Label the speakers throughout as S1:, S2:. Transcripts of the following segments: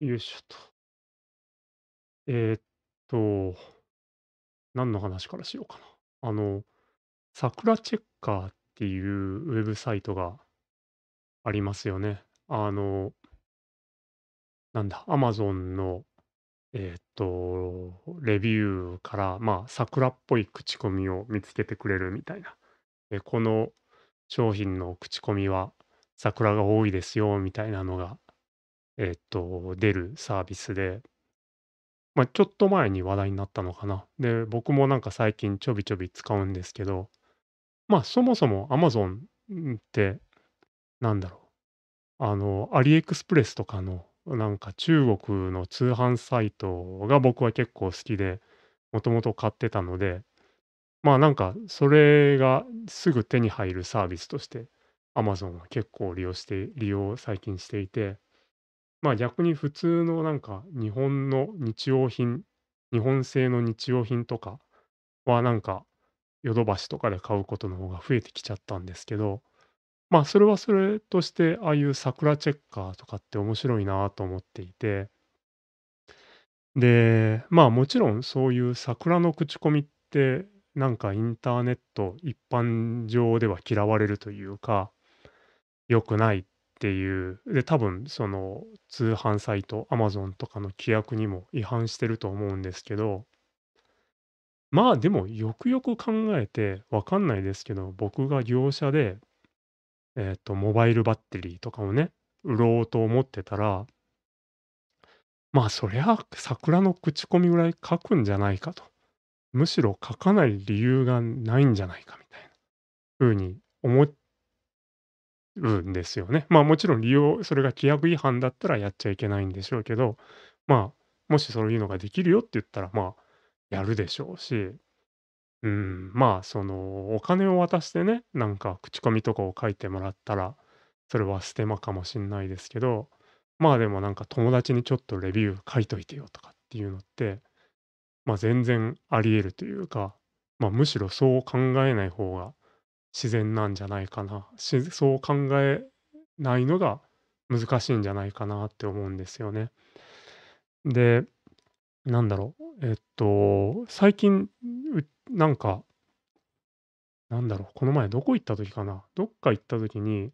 S1: よいしょと。えーっと、何の話からしようかな。あの、サクラチェッカーっていうウェブサイトがありますよね。あの、なんだ、アマゾンの、えーっと、レビューから、まあ、桜っぽい口コミを見つけてくれるみたいな。で、この商品の口コミは桜が多いですよみたいなのが、えっと、出るサービスで、まあ、ちょっと前に話題になったのかな。で、僕もなんか最近ちょびちょび使うんですけど、まあ、そもそも Amazon って、なんだろう、あの、アリエクスプレスとかの、なんか中国の通販サイトが僕は結構好きで、もともと買ってたので、まあ、なんかそれがすぐ手に入るサービスとして、Amazon は結構利用して利用最近していて。まあ、逆に普通のなんか日本の日用品、日本製の日用品とかはなんかヨドバシとかで買うことの方が増えてきちゃったんですけど、まあそれはそれとしてああいう桜チェッカーとかって面白いなと思っていて、で、まあもちろんそういう桜の口コミってなんかインターネット一般上では嫌われるというか、良くないていう、で、多分その通販サイト、Amazon とかの規約にも違反してると思うんですけど、まあでもよくよく考えてわかんないですけど、僕が業者で、えっと、モバイルバッテリーとかをね、売ろうと思ってたら、まあそりゃ桜の口コミぐらい書くんじゃないかと。むしろ書かない理由がないんじゃないかみたいな風に思っるんですよね。まあ、もちろん利用それが規約違反だったらやっちゃいけないんでしょうけど、まあ、もしそういうのができるよって言ったら、まあ、やるでしょうし、うん、まあ、その、お金を渡してね、なんか口コミとかを書いてもらったら、それはステマかもしんないですけど、まあ、でもなんか友達にちょっとレビュー書いといてよとかっていうのって、まあ、全然あり得るというか、まあ、むしろそう考えない方が自然なんじゃないかな。そう考えないのが難しいんじゃないかなって思うんですよね。で、なんだろう、えっと、最近、なんか、なんだろう、この前どこ行った時かな。どっか行った時に、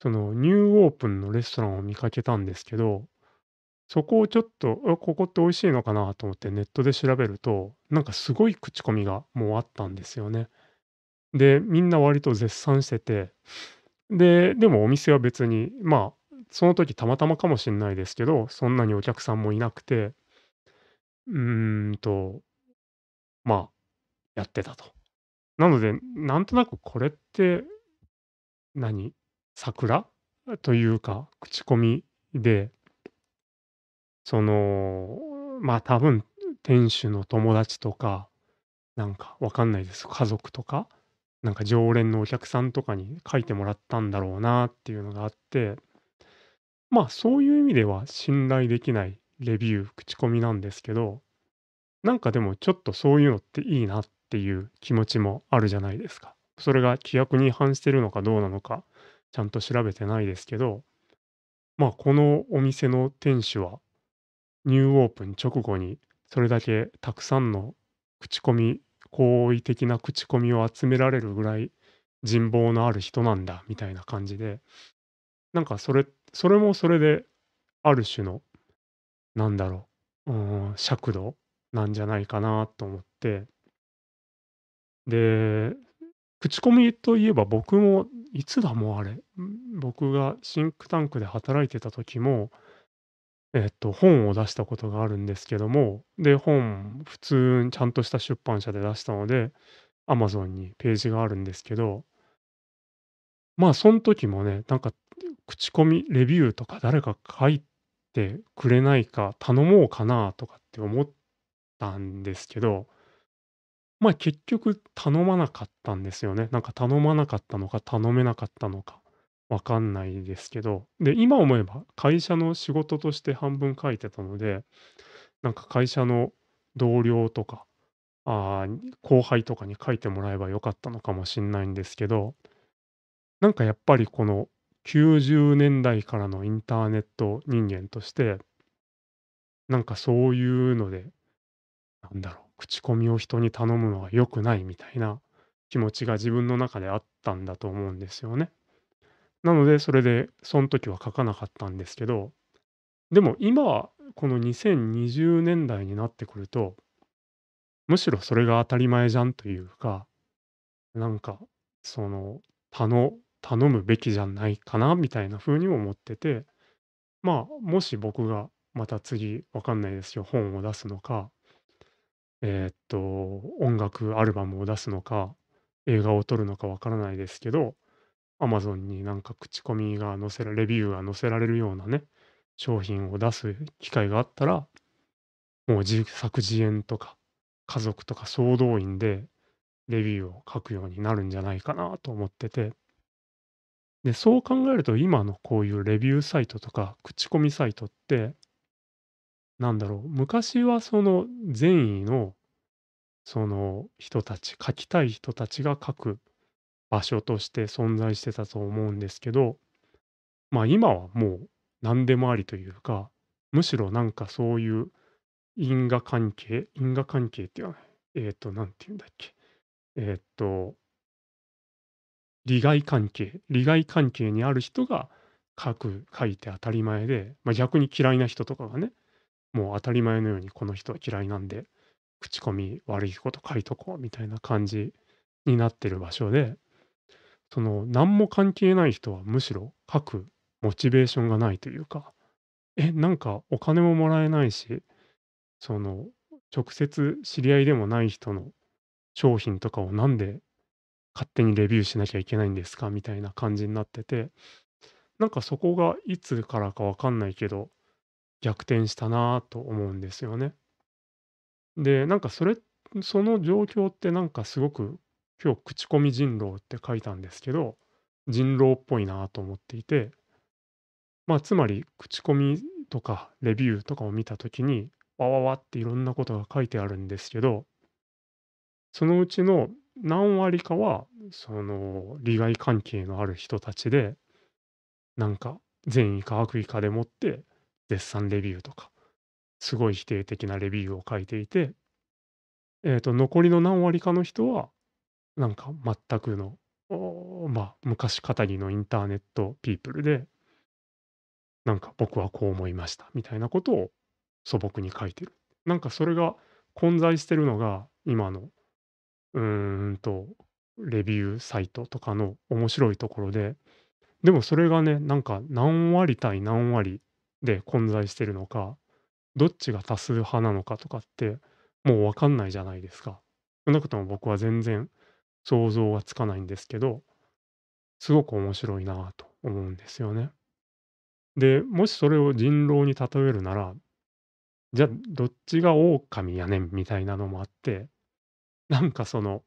S1: そのニューオープンのレストランを見かけたんですけど、そこをちょっと、ここって美味しいのかなと思ってネットで調べると、なんかすごい口コミがもうあったんですよね。で、みんな割と絶賛してて、で、でもお店は別に、まあ、その時たまたまかもしんないですけど、そんなにお客さんもいなくて、うーんと、まあ、やってたと。なので、なんとなくこれって、何、桜？というか、口コミで、その、まあ、多分店主の友達とか、なんかわかんないです。家族とかなんか常連のお客さんとかに書いてもらったんだろうなっていうのがあって、まあそういう意味では信頼できないレビュー、口コミなんですけど、なんかでもちょっとそういうのっていいなっていう気持ちもあるじゃないですか。それが規約に違反してるのかどうなのか、ちゃんと調べてないですけど、まあこのお店の店主はニューオープン直後にそれだけたくさんの口コミ好意的な口コミを集められるぐらい人望のある人なんだみたいな感じで、なんかそれそれもそれである種の、なんだろう、うん、尺度なんじゃないかなと思って。で、口コミといえば僕もいつだもうあれ、僕がシンクタンクで働いてた時もえっと、本を出したことがあるんですけども、で、本、普通にちゃんとした出版社で出したので、Amazon にページがあるんですけど、まあ、そん時もね、なんか、口コミ、レビューとか誰か書いてくれないか頼もうかなとかって思ったんですけど、まあ、結局頼まなかったんですよね。なんか頼まなかったのか頼めなかったのか。わかんないですけど、で、今思えば会社の仕事として半分書いてたので、なんか会社の同僚とか、あ後輩とかに書いてもらえばよかったのかもしんないんですけど、なんかやっぱりこの90年代からのインターネット人間として、なんかそういうので、なんだろう、口コミを人に頼むのは良くないみたいな気持ちが自分の中であったんだと思うんですよね。なので、それで、そん時は書かなかったんですけど、でも今この2020年代になってくると、むしろそれが当たり前じゃんというか、なんか、その、たの頼むべきじゃないかなみたいな風にも思ってて、まあ、もし僕がまた次わかんないですよ、本を出すのか、えーっと、音楽アルバムを出すのか、映画を撮るのかわからないですけど、Amazon になんか口コミが載せらレビューが載せられるようなね、商品を出す機会があったら、もう自作自演とか、家族とか総動員でレビューを書くようになるんじゃないかなと思ってて。で、そう考えると今のこういうレビューサイトとか口コミサイトって、なんだろう、昔はその善意のその人たち、書きたい人たちが書く場所として存在してたと思うんですけど、まあ今はもう何でもありというか、むしろなんかそういう因果関係因果関係っていうのは、えっと、なんて言うんだっけ。えっと、利害関係利害関係にある人が書く書いて当たり前で、まあ、逆に嫌いな人とかがね、もう当たり前のようにこの人は嫌いなんで、口コミ悪いこと書いとこうみたいな感じになってる場所で、その、なんも関係ない人はむしろ書くモチベーションがないというか、え、なんかお金ももらえないし、その、直接知り合いでもない人の商品とかをなんで勝手にレビューしなきゃいけないんですか？みたいな感じになってて、なんかそこがいつからかわかんないけど、逆転したなと思うんですよね。で、なんかそれその状況ってなんかすごく、今日口コミ人狼って書いたんですけど、人狼っぽいなと思っていて、まあ、つまり口コミとかレビューとかを見た時に、わわわっていろんなことが書いてあるんですけど、そのうちの何割かは、その利害関係のある人たちで、なんか善意か悪意かでもって絶賛レビューとか、すごい否定的なレビューを書いていて、えっと残りの何割かの人は、なんか全くの、まあ、昔かたぎのインターネットピープルでなんか僕はこう思いましたみたいなことを素朴に書いてる。なんかそれが混在してるのが今のうーんとレビューサイトとかの面白いところで、でもそれがね、なんか何割対何割で混在してるのか、どっちが多数派なのかとかってもうわかんないじゃないですか。少なくとも僕は全然想像がつかないんですけど、すごく面白いなと思うんですよね。で、もしそれを人狼に例えるなら、じゃあ、どっちが狼やねんみたいなのもあって、なんかその、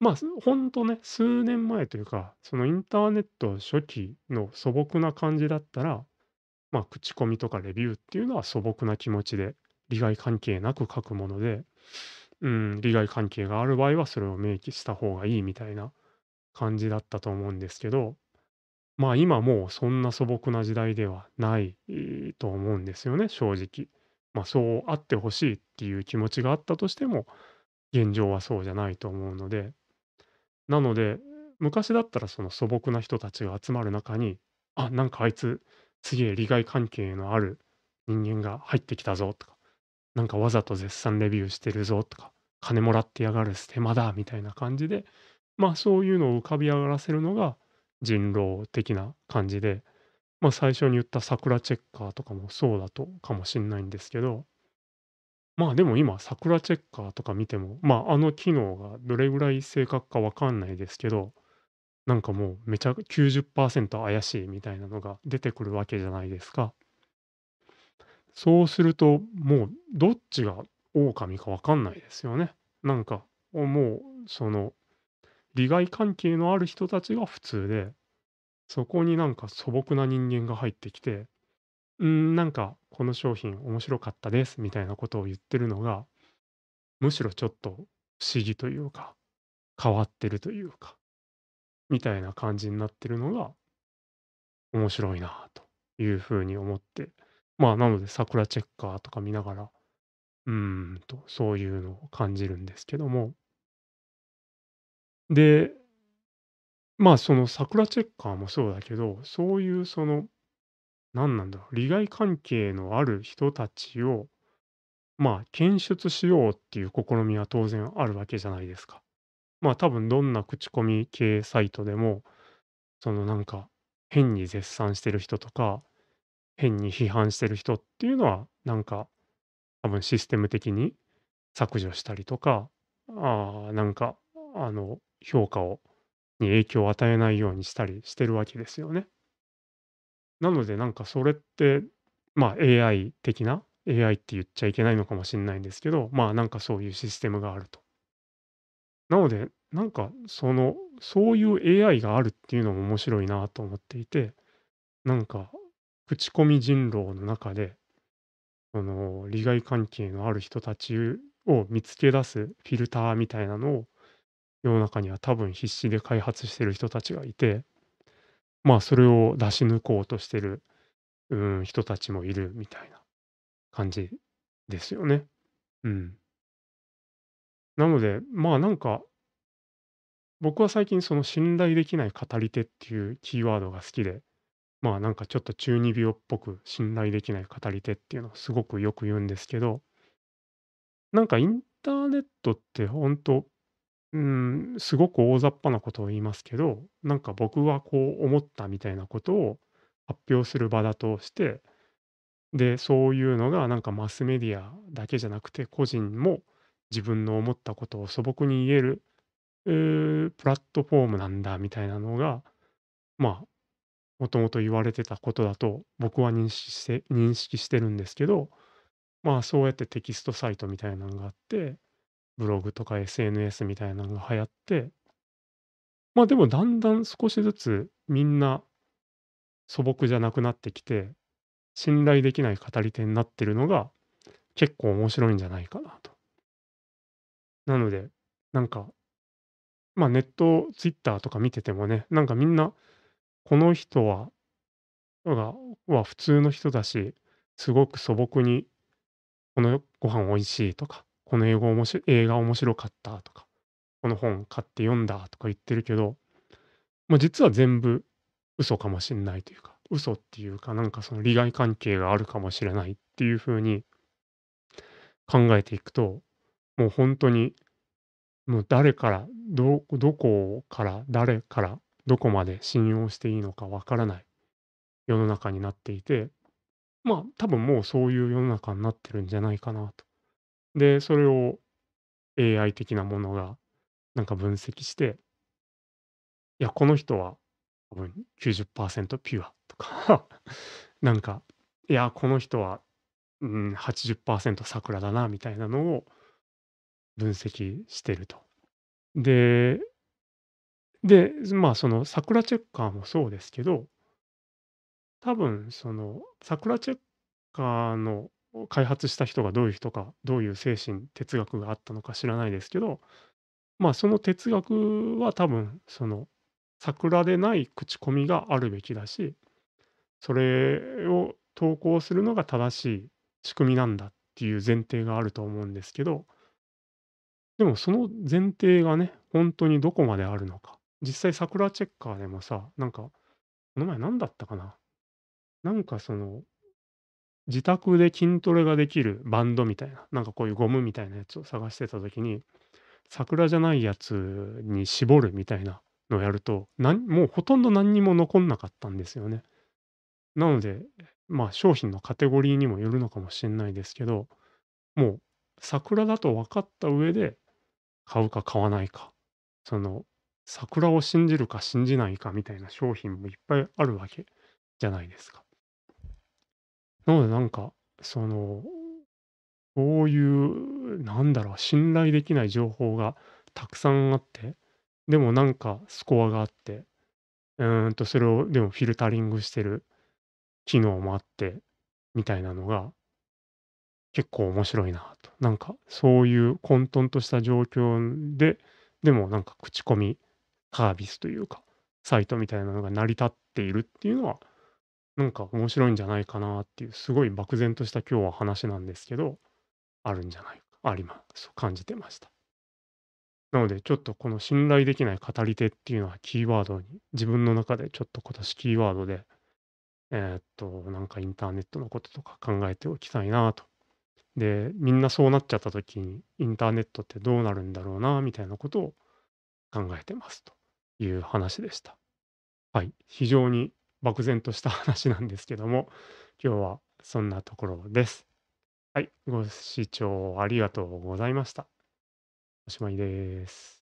S1: まあ、ほんとね、数年前というか、そのインターネット初期の素朴な感じだったら、まあ、口コミとかレビューっていうのは素朴な気持ちで、利害関係なく書くもので、うん、利害関係がある場合はそれを明記した方がいいみたいな感じだったと思うんですけどまあ、今もうそんな素朴な時代ではないと思うんですよね、正直。まあ、そうあってほしいっていう気持ちがあったとしても、現状はそうじゃないと思うので、なので、昔だったらその素朴な人たちが集まる中に、あ、なんかあいつ、すげえ利害関係のある人間が入ってきたぞとか、なんかわざと絶賛レビューしてるぞとか、金もらってやがるステマだみたいな感じで、まあそういうのを浮かび上がらせるのが人狼的な感じで、まあ、最初に言った桜チェッカーとかもそうだとかもしんないんですけど、まあ、でも今桜チェッカーとか見ても、まあ、あの機能がどれぐらい正確かわかんないですけど、なんかもうめちゃ90%怪しいみたいなのが出てくるわけじゃないですか。そうすると、もうどっちが狼かわかんないですよね。なんか、もうその利害関係のある人たちが普通で、そこになんか素朴な人間が入ってきて、うん、なんかこの商品面白かったですみたいなことを言ってるのが、むしろちょっと不思議というか、変わってるというか、みたいな感じになってるのが面白いなというふうに思って、まあ、なので桜チェッカーとか見ながら、うーんと、そういうのを感じるんですけども。でまあ、その桜チェッカーもそうだけど、そういうその、なんなんだろう、利害関係のある人たちを、まあ、検出しようっていう試みは当然あるわけじゃないですか。まあ、多分どんな口コミ系サイトでも、そのなんか、変に絶賛してる人とか、変に批判してる人っていうのは、なんか、多分システム的に削除したりとか、あ、なんか、あの、評価をに影響を与えないようにしたりしてるわけですよね。なのでなんかそれって、まあ、AI 的な AI って言っちゃいけないのかもしんないんですけど、まあ、なんかそういうシステムがあると。なので、なんかその、そういう AI があるっていうのも面白いなと思っていて、なんか口コミ人狼の中で、その利害関係のある人たちを見つけ出すフィルターみたいなのを、世の中には多分必死で開発してる人たちがいて、まあ、それを出し抜こうとしてる、うん、人たちもいるみたいな感じですよね。うん。なので、まあ、なんか僕は最近その信頼できない語り手っていうキーワードが好きで、まあ、なんかちょっと中二病っぽく信頼できない語り手っていうのをすごくよく言うんですけど、なんかインターネットってほんと、うん、すごく大雑把なことを言いますけど、なんか僕はこう思ったみたいなことを発表する場だとして、で、そういうのがなんかマスメディアだけじゃなくて、個人も自分の思ったことを素朴に言える、うープラットフォームなんだみたいなのが、まあ、もともと言われてたことだと僕は認識して認識してるんですけど、まあ、そうやってテキストサイトみたいなのがあって、ブログとか SNS みたいなのが流行って、まあ、でもだんだん少しずつみんな素朴じゃなくなってきて、信頼できない語り手になってるのが結構面白いんじゃないかなと。なので、なんか、まあ、ネット、ツイッターとか見ててもね、なんかみんな、この人はがは普通の人だし、すごく素朴にこのご飯美味しいとか、この英語おもし映画面白かったとか、この本買って読んだとか言ってるけど、まあ、実は全部嘘かもしんないというか、嘘っていうか、なんかその利害関係があるかもしれないっていう風に考えていくと、もう本当に、もう誰から、どどこから誰からどこまで信用していいのかわからない世の中になっていて、まあ、多分もうそういう世の中になってるんじゃないかなと。で、それを AI 的なものがなんか分析して、いや、この人は多分90%ピュアとか なんか、いや、この人は、うん、80%桜だなみたいなのを分析してると。で、で、まあ、その桜チェッカーもそうですけど、多分その桜チェッカーの開発した人がどういう人か、どういう精神、哲学があったのか知らないですけど、まあ、その哲学は多分その桜でない口コミがあるべきだし、それを投稿するのが正しい仕組みなんだっていう前提があると思うんですけど、でもその前提がね、本当にどこまであるのか。実際桜チェッカーでもさ、なんか、この前何だったかな。なんかその、自宅で筋トレができるバンドみたいな、なんかこういうゴムみたいなやつを探してた時に、桜じゃないやつに絞るみたいなのをやると、なんもうほとんど何にも残んなかったんですよね。なので、まあ、商品のカテゴリーにもよるのかもしんないですけど、もう桜だと分かった上で買うか買わないか、その、桜を信じるか信じないかみたいな商品もいっぱいあるわけじゃないですか。なのでなんか、その、そういう、なんだろう、信頼できない情報がたくさんあって、でもなんかスコアがあって、うんとそれをでもフィルタリングしてる機能もあって、みたいなのが結構面白いなと。なんかそういう混沌とした状況で、でもなんか口コミサービスというか、サイトみたいなのが成り立っているっていうのは、なんか面白いんじゃないかなっていう、すごい漠然とした今日は話なんですけど、あるんじゃないかあります。感じてました。なので、ちょっとこの信頼できない語り手っていうのはキーワードに、自分の中でちょっと今年キーワードで、えーっと、なんかインターネットのこととか考えておきたいなと。で、みんなそうなっちゃった時に、インターネットってどうなるんだろうなみたいなことを考えてますという話でした。はい、非常に漠然とした話なんですけども、今日はそんなところです。はい、ご視聴ありがとうございました。おしまいです。